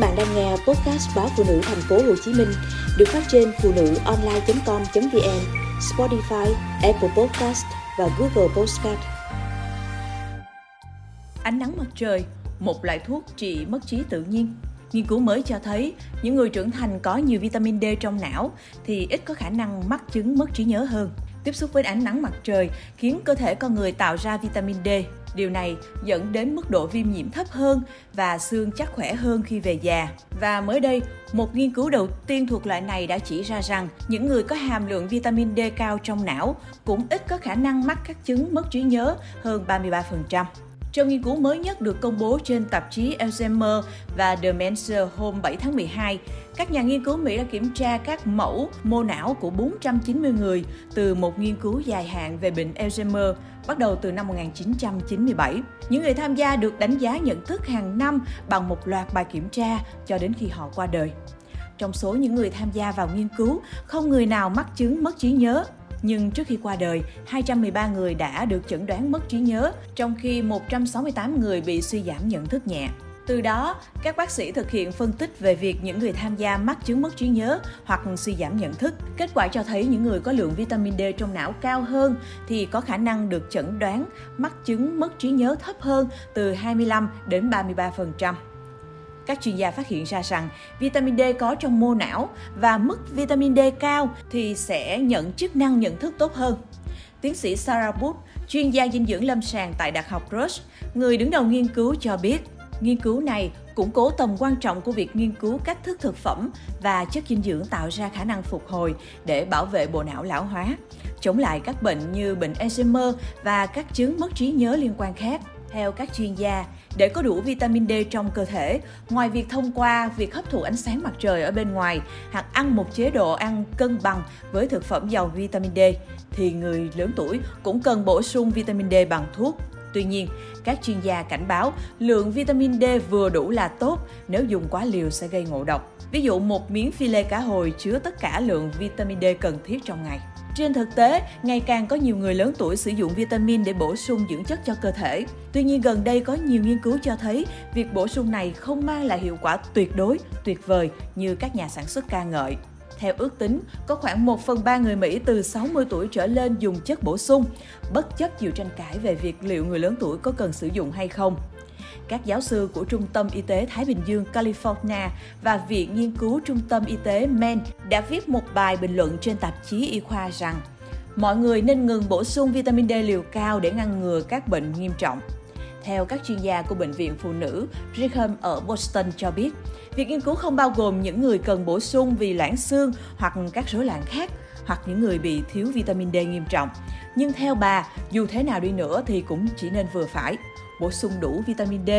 bạn đang nghe podcast báo phụ nữ thành phố Hồ Chí Minh được phát trên phụ nữ online.com.vn, Spotify, Apple Podcast và Google Podcast. Ánh nắng mặt trời, một loại thuốc trị mất trí tự nhiên. Nghiên cứu mới cho thấy những người trưởng thành có nhiều vitamin D trong não thì ít có khả năng mắc chứng mất trí nhớ hơn. Tiếp xúc với ánh nắng mặt trời khiến cơ thể con người tạo ra vitamin D. Điều này dẫn đến mức độ viêm nhiễm thấp hơn và xương chắc khỏe hơn khi về già. Và mới đây, một nghiên cứu đầu tiên thuộc loại này đã chỉ ra rằng những người có hàm lượng vitamin D cao trong não cũng ít có khả năng mắc các chứng mất trí nhớ hơn 33%. Trong nghiên cứu mới nhất được công bố trên tạp chí Alzheimer và Dementia hôm 7 tháng 12, các nhà nghiên cứu Mỹ đã kiểm tra các mẫu mô não của 490 người từ một nghiên cứu dài hạn về bệnh Alzheimer bắt đầu từ năm 1997. Những người tham gia được đánh giá nhận thức hàng năm bằng một loạt bài kiểm tra cho đến khi họ qua đời. Trong số những người tham gia vào nghiên cứu, không người nào mắc chứng mất trí nhớ nhưng trước khi qua đời, 213 người đã được chẩn đoán mất trí nhớ, trong khi 168 người bị suy giảm nhận thức nhẹ. Từ đó, các bác sĩ thực hiện phân tích về việc những người tham gia mắc chứng mất trí nhớ hoặc suy giảm nhận thức. Kết quả cho thấy những người có lượng vitamin D trong não cao hơn thì có khả năng được chẩn đoán mắc chứng mất trí nhớ thấp hơn từ 25 đến 33%. Các chuyên gia phát hiện ra rằng vitamin D có trong mô não và mức vitamin D cao thì sẽ nhận chức năng nhận thức tốt hơn. Tiến sĩ Sarah Booth, chuyên gia dinh dưỡng lâm sàng tại Đại học Rush, người đứng đầu nghiên cứu cho biết, nghiên cứu này củng cố tầm quan trọng của việc nghiên cứu cách thức thực phẩm và chất dinh dưỡng tạo ra khả năng phục hồi để bảo vệ bộ não lão hóa, chống lại các bệnh như bệnh Alzheimer và các chứng mất trí nhớ liên quan khác. Theo các chuyên gia, để có đủ vitamin D trong cơ thể, ngoài việc thông qua việc hấp thụ ánh sáng mặt trời ở bên ngoài hoặc ăn một chế độ ăn cân bằng với thực phẩm giàu vitamin D, thì người lớn tuổi cũng cần bổ sung vitamin D bằng thuốc. Tuy nhiên, các chuyên gia cảnh báo lượng vitamin D vừa đủ là tốt, nếu dùng quá liều sẽ gây ngộ độc. Ví dụ một miếng phi lê cá hồi chứa tất cả lượng vitamin D cần thiết trong ngày. Trên thực tế, ngày càng có nhiều người lớn tuổi sử dụng vitamin để bổ sung dưỡng chất cho cơ thể. Tuy nhiên gần đây có nhiều nghiên cứu cho thấy việc bổ sung này không mang lại hiệu quả tuyệt đối, tuyệt vời như các nhà sản xuất ca ngợi. Theo ước tính, có khoảng 1 phần 3 người Mỹ từ 60 tuổi trở lên dùng chất bổ sung, bất chấp nhiều tranh cãi về việc liệu người lớn tuổi có cần sử dụng hay không các giáo sư của Trung tâm Y tế Thái Bình Dương California và Viện Nghiên cứu Trung tâm Y tế Maine đã viết một bài bình luận trên tạp chí y khoa rằng mọi người nên ngừng bổ sung vitamin D liều cao để ngăn ngừa các bệnh nghiêm trọng. Theo các chuyên gia của Bệnh viện Phụ nữ Brigham ở Boston cho biết, việc nghiên cứu không bao gồm những người cần bổ sung vì loãng xương hoặc các rối loạn khác, hoặc những người bị thiếu vitamin D nghiêm trọng. Nhưng theo bà, dù thế nào đi nữa thì cũng chỉ nên vừa phải bổ sung đủ vitamin D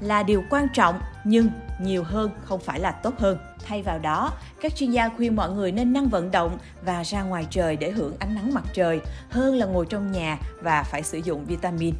là điều quan trọng nhưng nhiều hơn không phải là tốt hơn. Thay vào đó, các chuyên gia khuyên mọi người nên năng vận động và ra ngoài trời để hưởng ánh nắng mặt trời hơn là ngồi trong nhà và phải sử dụng vitamin.